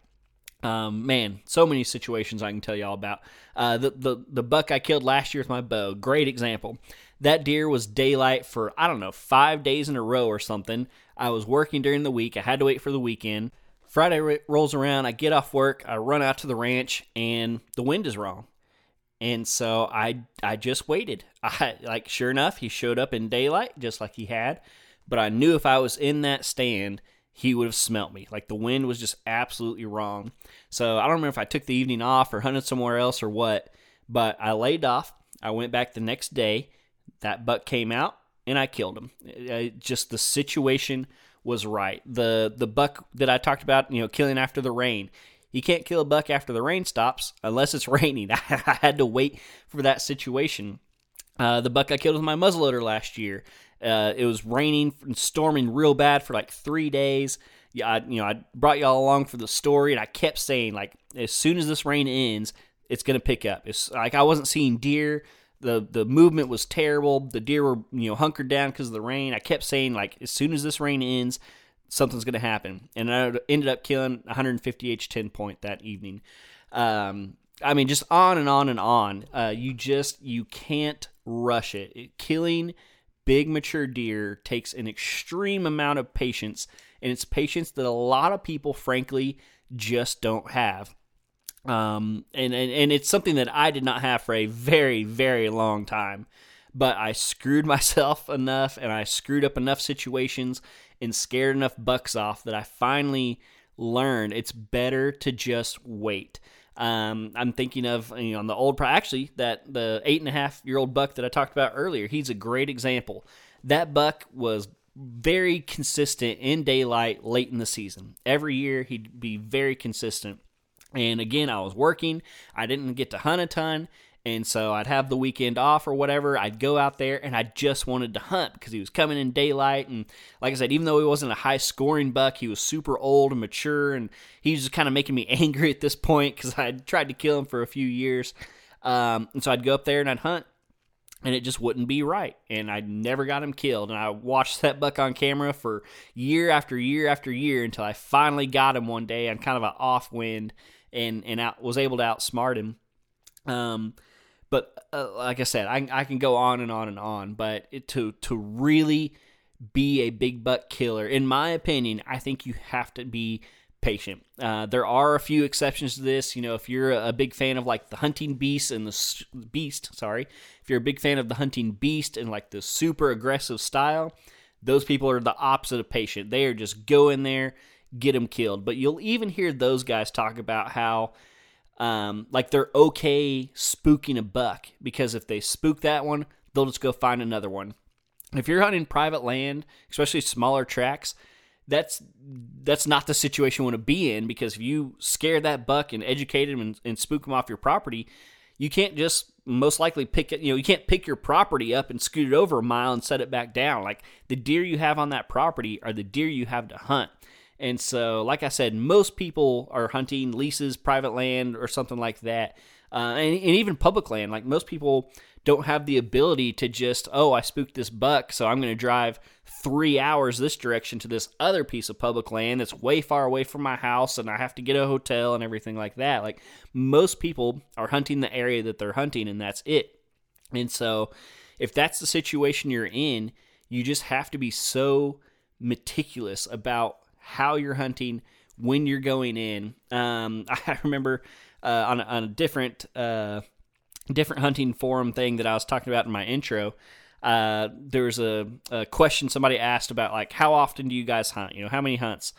Um, man, so many situations I can tell you all about. Uh, the, the the buck I killed last year with my bow, great example. That deer was daylight for I don't know five days in a row or something. I was working during the week. I had to wait for the weekend. Friday rolls around. I get off work. I run out to the ranch, and the wind is wrong. And so I I just waited. I like sure enough, he showed up in daylight just like he had. But I knew if I was in that stand he would have smelt me. Like the wind was just absolutely wrong. So I don't remember if I took the evening off or hunted somewhere else or what, but I laid off. I went back the next day. That buck came out and I killed him. It, just the situation was right. The the buck that I talked about, you know, killing after the rain. You can't kill a buck after the rain stops unless it's raining. I had to wait for that situation. Uh, the buck I killed with my muzzleloader last year. Uh, it was raining and storming real bad for like three days. Yeah, I, you know, I brought y'all along for the story, and I kept saying like, as soon as this rain ends, it's gonna pick up. It's like I wasn't seeing deer. The the movement was terrible. The deer were you know hunkered down because of the rain. I kept saying like, as soon as this rain ends, something's gonna happen, and I ended up killing 150 H10 point that evening. Um, I mean, just on and on and on. Uh, you just you can't rush it. it killing big mature deer takes an extreme amount of patience, and it's patience that a lot of people, frankly, just don't have. Um, and, and, and it's something that I did not have for a very, very long time. But I screwed myself enough and I screwed up enough situations and scared enough bucks off that I finally learned it's better to just wait. Um, I'm thinking of you know on the old actually that the eight and a half year old buck that I talked about earlier. He's a great example. That buck was very consistent in daylight late in the season. Every year he'd be very consistent. And again, I was working. I didn't get to hunt a ton. And so I'd have the weekend off or whatever. I'd go out there and I just wanted to hunt because he was coming in daylight. And like I said, even though he wasn't a high scoring buck, he was super old and mature. And he was just kind of making me angry at this point because I'd tried to kill him for a few years. Um, and so I'd go up there and I'd hunt and it just wouldn't be right. And I never got him killed. And I watched that buck on camera for year after year after year until I finally got him one day on kind of an off wind and, and out, was able to outsmart him. Um, but uh, like I said, I, I can go on and on and on. But it, to to really be a big buck killer, in my opinion, I think you have to be patient. Uh, there are a few exceptions to this. You know, if you're a big fan of like the hunting beast and the beast, sorry, if you're a big fan of the hunting beast and like the super aggressive style, those people are the opposite of patient. They are just go in there, get them killed. But you'll even hear those guys talk about how um, like they're okay spooking a buck because if they spook that one, they'll just go find another one. If you're hunting private land, especially smaller tracks, that's that's not the situation you want to be in because if you scare that buck and educate him and, and spook him off your property, you can't just most likely pick it. You know, you can't pick your property up and scoot it over a mile and set it back down. Like the deer you have on that property are the deer you have to hunt. And so, like I said, most people are hunting leases, private land, or something like that. Uh, and, and even public land. Like most people don't have the ability to just, oh, I spooked this buck, so I'm going to drive three hours this direction to this other piece of public land that's way far away from my house, and I have to get a hotel and everything like that. Like most people are hunting the area that they're hunting, and that's it. And so, if that's the situation you're in, you just have to be so meticulous about how you're hunting, when you're going in. Um, I remember uh, on, a, on a different uh, different hunting forum thing that I was talking about in my intro. Uh, there was a, a question somebody asked about like how often do you guys hunt? You know, how many hunts?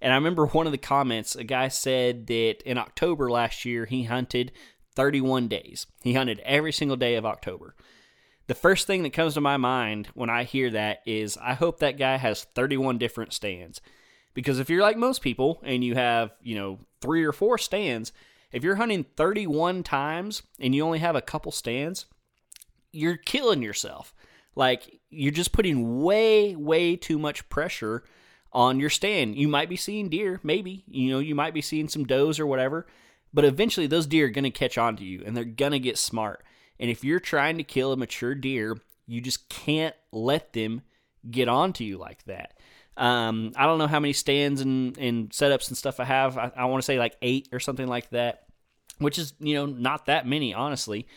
And I remember one of the comments, a guy said that in October last year he hunted 31 days. He hunted every single day of October. The first thing that comes to my mind when I hear that is I hope that guy has 31 different stands Because if you're like most people and you have, you know, three or four stands, if you're hunting 31 times and you only have a couple stands, you're killing yourself. Like you're just putting way, way too much pressure on your stand. You might be seeing deer, maybe, you know, you might be seeing some does or whatever, but eventually those deer are going to catch on to you and they're going to get smart. And if you're trying to kill a mature deer, you just can't let them get onto you like that. Um, I don't know how many stands and, and setups and stuff I have. I, I want to say like eight or something like that, which is, you know, not that many, honestly.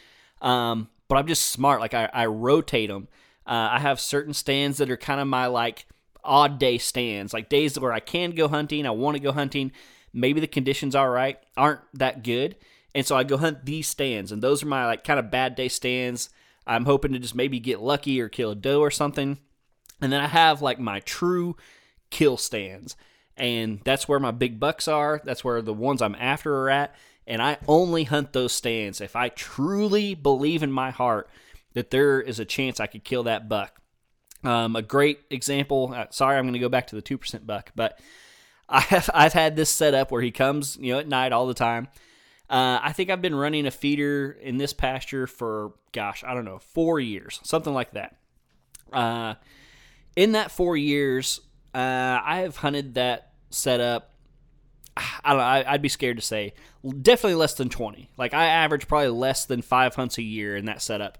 Um, but I'm just smart. Like I, I rotate them. Uh, I have certain stands that are kind of my like odd day stands, like days where I can go hunting, I want to go hunting. Maybe the conditions are right, aren't that good, and so I go hunt these stands, and those are my like kind of bad day stands. I'm hoping to just maybe get lucky or kill a doe or something. And then I have like my true kill stands. And that's where my big bucks are. That's where the ones I'm after are at. And I only hunt those stands if I truly believe in my heart that there is a chance I could kill that buck. Um, a great example. Uh, sorry, I'm going to go back to the two percent buck, but I have I've had this set up where he comes, you know, at night all the time. Uh, I think I've been running a feeder in this pasture for gosh, I don't know, four years, something like that. Uh, in that four years, uh, I have hunted that setup. I don't know. I, would be scared to say definitely less than twenty. Like I average probably less than five hunts a year in that setup.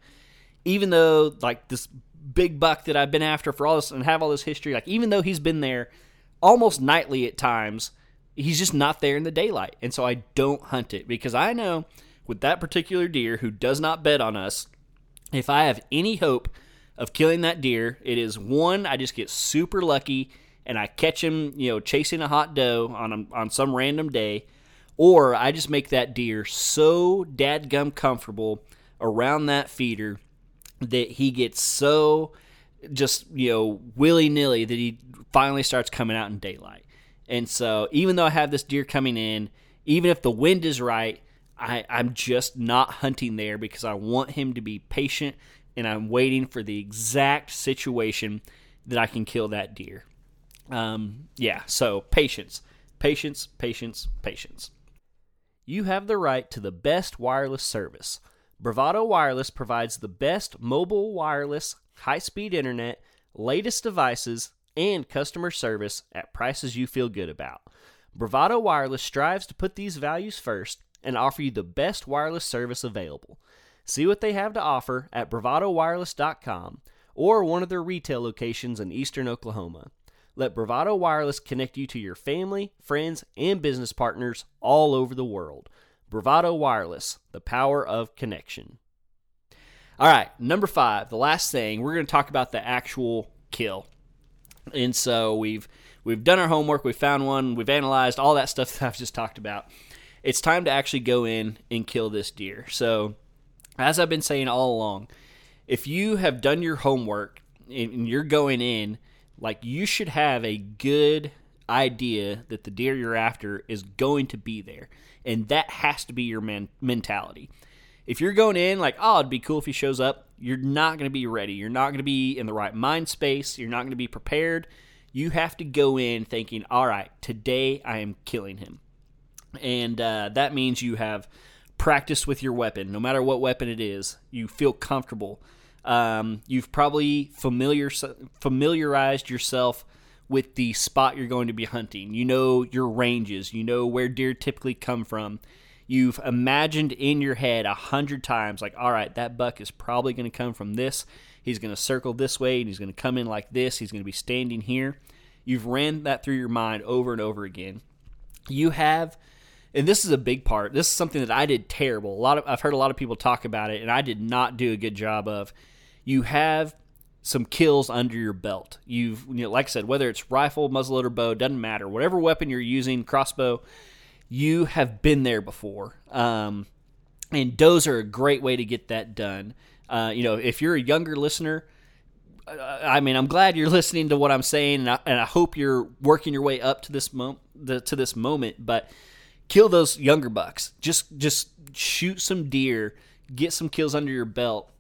Even though like this big buck that I've been after for all this and have all this history, like even though he's been there almost nightly at times, he's just not there in the daylight, and so I don't hunt it because I know with that particular deer who does not bet on us, if I have any hope of killing that deer, it is one, I just get super lucky and I catch him, you know, chasing a hot doe on a, on some random day, or I just make that deer so dadgum comfortable around that feeder that he gets so just you know willy nilly that he finally starts coming out in daylight. And so even though I have this deer coming in, even if the wind is right, I, I'm just not hunting there because I want him to be patient and I'm waiting for the exact situation that I can kill that deer. Um, yeah, so patience, patience, patience, patience. You have the right to the best wireless service. Bravado Wireless provides the best mobile wireless, high speed internet, latest devices, and customer service at prices you feel good about. Bravado Wireless strives to put these values first and offer you the best wireless service available. See what they have to offer at bravadowireless.com or one of their retail locations in eastern Oklahoma. Let Bravado Wireless connect you to your family, friends, and business partners all over the world. Bravado Wireless, the power of connection. All right, number five, the last thing, we're going to talk about the actual kill. And so we've we've done our homework, we found one, we've analyzed all that stuff that I've just talked about. It's time to actually go in and kill this deer. So as I've been saying all along, if you have done your homework and you're going in, like you should have a good idea that the deer you're after is going to be there. And that has to be your mentality. If you're going in like, oh, it'd be cool if he shows up, you're not going to be ready. You're not going to be in the right mind space. You're not going to be prepared. You have to go in thinking, all right, today I am killing him. And uh, that means you have practiced with your weapon, no matter what weapon it is. You feel comfortable. Um, you've probably familiar familiarized yourself with the spot you're going to be hunting. You know your ranges. You know where deer typically come from. You've imagined in your head a hundred times, like, all right, that buck is probably going to come from this. He's going to circle this way, and he's going to come in like this. He's going to be standing here. You've ran that through your mind over and over again. You have and this is a big part. This is something that I did terrible. A lot of I've heard a lot of people talk about it, and I did not do a good job of. You have some kills under your belt. You've, you know, like I said, whether it's rifle, muzzleloader, bow, doesn't matter. Whatever weapon you're using, crossbow, you have been there before. Um, and those are a great way to get that done. Uh, you know, if you're a younger listener, I mean, I'm glad you're listening to what I'm saying, and I, and I hope you're working your way up to this moment. To this moment, but kill those younger bucks. Just just shoot some deer, get some kills under your belt,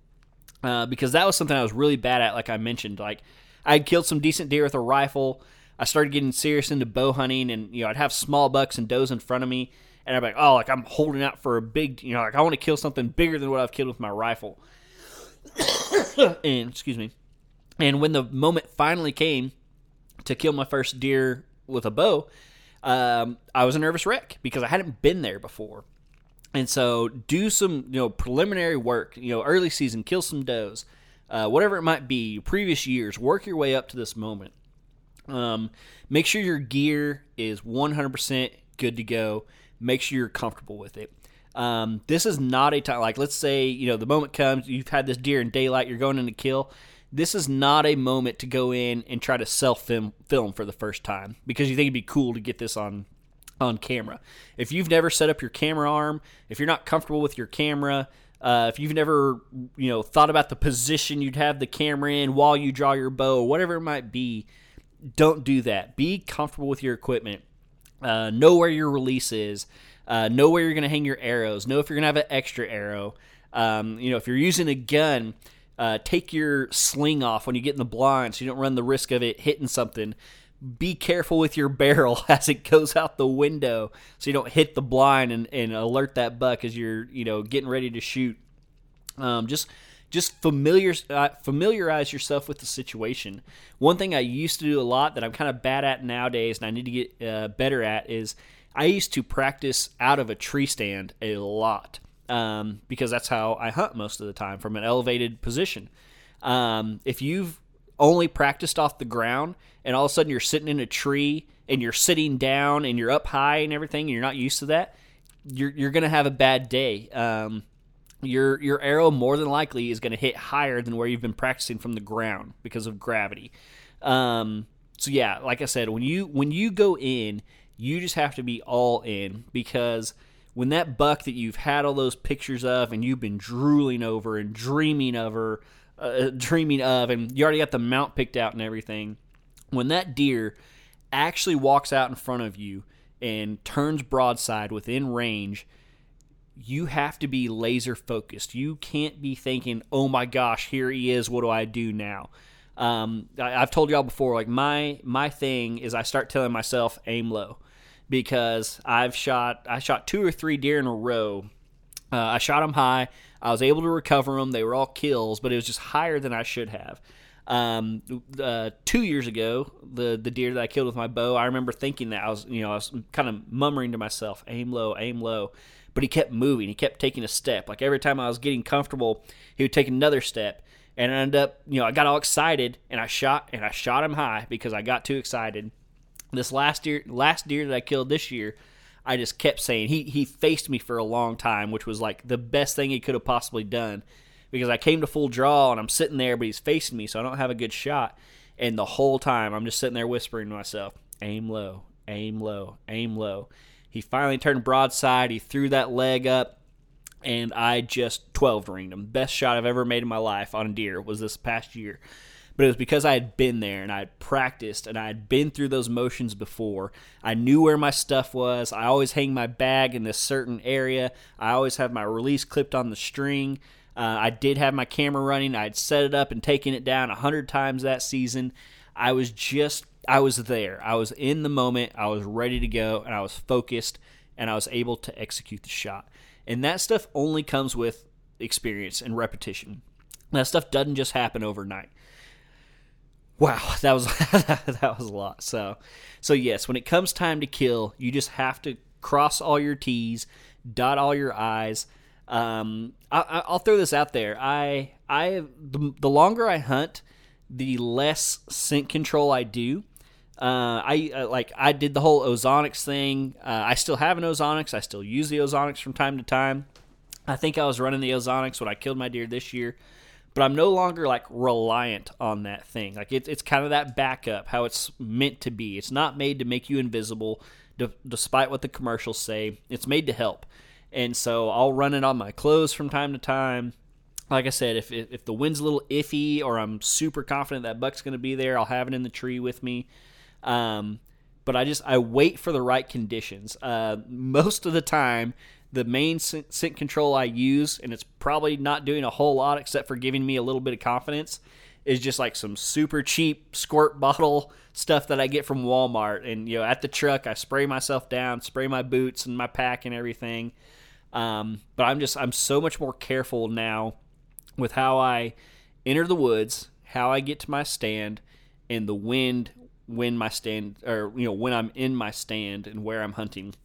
uh, because that was something I was really bad at. Like I mentioned, like I had killed some decent deer with a rifle. I started getting serious into bow hunting, and you know I'd have small bucks and does in front of me, and I'm like, oh, like I'm holding out for a big, you know, like I want to kill something bigger than what I've killed with my rifle. and excuse me, and when the moment finally came to kill my first deer with a bow, um, I was a nervous wreck because I hadn't been there before. And so, do some you know preliminary work. You know, early season, kill some does, uh, whatever it might be. Previous years, work your way up to this moment. Um, make sure your gear is 100% good to go. Make sure you're comfortable with it. Um, this is not a time like let's say you know the moment comes you've had this deer in daylight you're going in to kill this is not a moment to go in and try to self film film for the first time because you think it'd be cool to get this on on camera. If you've never set up your camera arm, if you're not comfortable with your camera, uh, if you've never you know thought about the position you'd have the camera in while you draw your bow, whatever it might be, don't do that. Be comfortable with your equipment. Uh, know where your release is. Uh, know where you're going to hang your arrows. Know if you're going to have an extra arrow. Um, you know, if you're using a gun, uh, take your sling off when you get in the blind so you don't run the risk of it hitting something. Be careful with your barrel as it goes out the window so you don't hit the blind and, and alert that buck as you're you know getting ready to shoot. Um, just just familiar uh, familiarize yourself with the situation. One thing I used to do a lot that I'm kind of bad at nowadays, and I need to get uh, better at, is I used to practice out of a tree stand a lot um, because that's how I hunt most of the time from an elevated position. Um, if you've only practiced off the ground and all of a sudden you're sitting in a tree and you're sitting down and you're up high and everything and you're not used to that, you're, you're going to have a bad day. Um, your your arrow more than likely is going to hit higher than where you've been practicing from the ground because of gravity. Um, so yeah, like I said, when you when you go in, you just have to be all in because when that buck that you've had all those pictures of and you've been drooling over and dreaming of uh, dreaming of, and you already got the mount picked out and everything, when that deer actually walks out in front of you and turns broadside within range, you have to be laser focused. You can't be thinking, "Oh my gosh, here he is. What do I do now?" Um, I, have told y'all before, like my my thing is I start telling myself aim low because I've shot I shot two or three deer in a row. Uh, I shot them high. I was able to recover them. They were all kills, but it was just higher than I should have. Um, uh, two years ago, the the deer that I killed with my bow, I remember thinking that I was you know I was kind of murmuring to myself, aim low, aim low. But he kept moving. He kept taking a step. Like every time I was getting comfortable, he would take another step. And I ended up, you know, I got all excited and I shot and I shot him high because I got too excited this last deer, last deer that I killed this year, I just kept saying he he faced me for a long time, which was like the best thing he could have possibly done, because I came to full draw and I'm sitting there, but he's facing me, so I don't have a good shot. And the whole time I'm just sitting there whispering to myself, "Aim low, aim low, aim low." He finally turned broadside. He threw that leg up, and I just 12 ringed him. Best shot I've ever made in my life on a deer was this past year but it was because I had been there and I had practiced and I had been through those motions before. I knew where my stuff was. I always hang my bag in this certain area. I always have my release clipped on the string. Uh, I did have my camera running. I'd set it up and taken it down a hundred times that season. I was just, I was there. I was in the moment. I was ready to go and I was focused and I was able to execute the shot. And that stuff only comes with experience and repetition. That stuff doesn't just happen overnight wow that was that was a lot so so yes when it comes time to kill you just have to cross all your t's dot all your i's um, I, will throw this out there i i the, the, longer i hunt the less scent control i do uh, I uh, like I did the whole ozonics thing. Uh, I still have an ozonics. I still use the ozonics from time to time. I think I was running the ozonics when I killed my deer this year but I'm no longer like reliant on that thing. Like it's it's kind of that backup, how it's meant to be. It's not made to make you invisible, despite what the commercials say. It's made to help, and so I'll run it on my clothes from time to time. Like I said, if if the wind's a little iffy or I'm super confident that buck's going to be there, I'll have it in the tree with me. Um, but I just I wait for the right conditions. Uh, most of the time, the main scent control I use, and it's probably not doing a whole lot except for giving me a little bit of confidence, is just like some super cheap squirt bottle stuff that I get from Walmart. And you know, at the truck, I spray myself down, spray my boots and my pack and everything. Um, but I'm just I'm so much more careful now with how I enter the woods, how I get to my stand, and the wind when my stand or you know when I'm in my stand and where I'm hunting.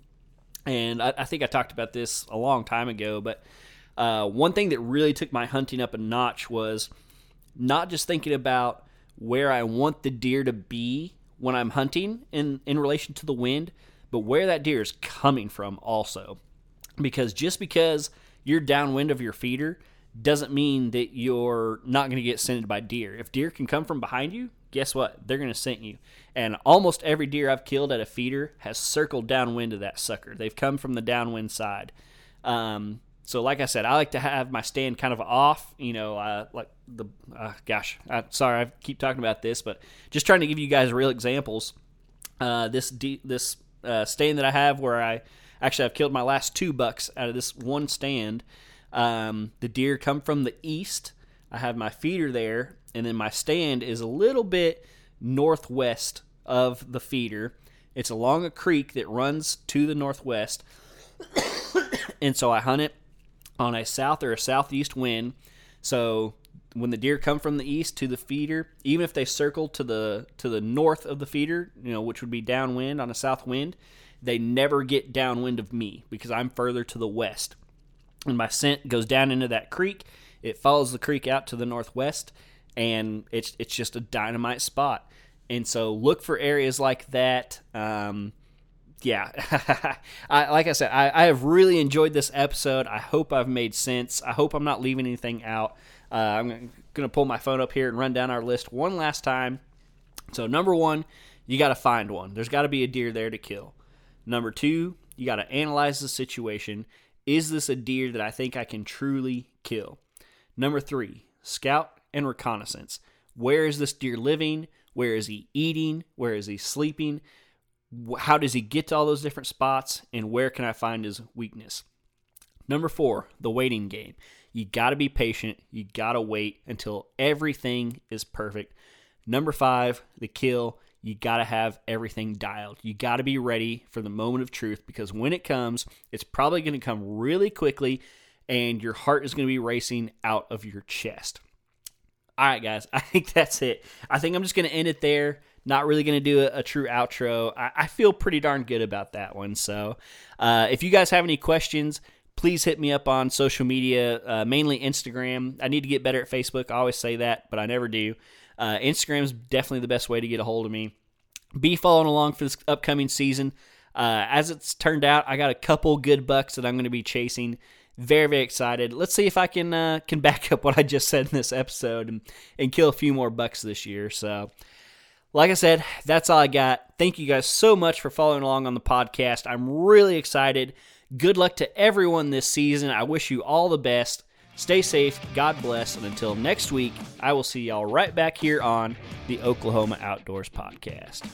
And I, I think I talked about this a long time ago, but uh, one thing that really took my hunting up a notch was not just thinking about where I want the deer to be when I'm hunting in, in relation to the wind, but where that deer is coming from also. Because just because you're downwind of your feeder doesn't mean that you're not going to get scented by deer. If deer can come from behind you, guess what? They're going to scent you. And almost every deer I've killed at a feeder has circled downwind of that sucker. They've come from the downwind side. Um, so, like I said, I like to have my stand kind of off. You know, uh, like the uh, gosh, I, sorry, I keep talking about this, but just trying to give you guys real examples. Uh, this de- this uh, stand that I have, where I actually I've killed my last two bucks out of this one stand. Um, the deer come from the east. I have my feeder there, and then my stand is a little bit northwest of the feeder. It's along a creek that runs to the northwest. and so I hunt it on a south or a southeast wind. So when the deer come from the east to the feeder, even if they circle to the to the north of the feeder, you know, which would be downwind on a south wind, they never get downwind of me because I'm further to the west. And my scent goes down into that creek. It follows the creek out to the northwest, and it's it's just a dynamite spot. And so look for areas like that. Um, yeah, I, like I said, I, I, have really enjoyed this episode. I hope I've made sense. I hope I'm not leaving anything out. Uh, I'm going to pull my phone up here and run down our list one last time. So, number one, you got to find one. There's got to be a deer there to kill. Number two, you got to analyze the situation. Is this a deer that I think I can truly kill? Number three, scout and reconnaissance. Where is this deer living? Where is he eating? Where is he sleeping? how does he get to all those different spots and where can I find his weakness? Number four, the waiting game. You got to be patient. You got to wait until everything is perfect. Number five, the kill. You got to have everything dialed. You got to be ready for the moment of truth because when it comes, it's probably going to come really quickly and your heart is going to be racing out of your chest. All right, guys, I think that's it. I think I'm just going to end it there. Not really going to do a, a, true outro. I, I, feel pretty darn good about that one. So, uh, if you guys have any questions, please hit me up on social media, uh, mainly Instagram. I need to get better at Facebook. I always say that, but I never do. Uh, Instagram is definitely the best way to get a hold of me. Be following along for this upcoming season. Uh, as it's turned out, I got a couple good bucks that I'm going to be chasing. Very, very excited. Let's see if I can uh, can back up what I just said in this episode and, and kill a few more bucks this year. So, like I said, that's all I got. Thank you guys so much for following along on the podcast. I'm really excited. Good luck to everyone this season. I wish you all the best. Stay safe. God bless. And until next week, I will see y'all right back here on the Oklahoma Outdoors Podcast.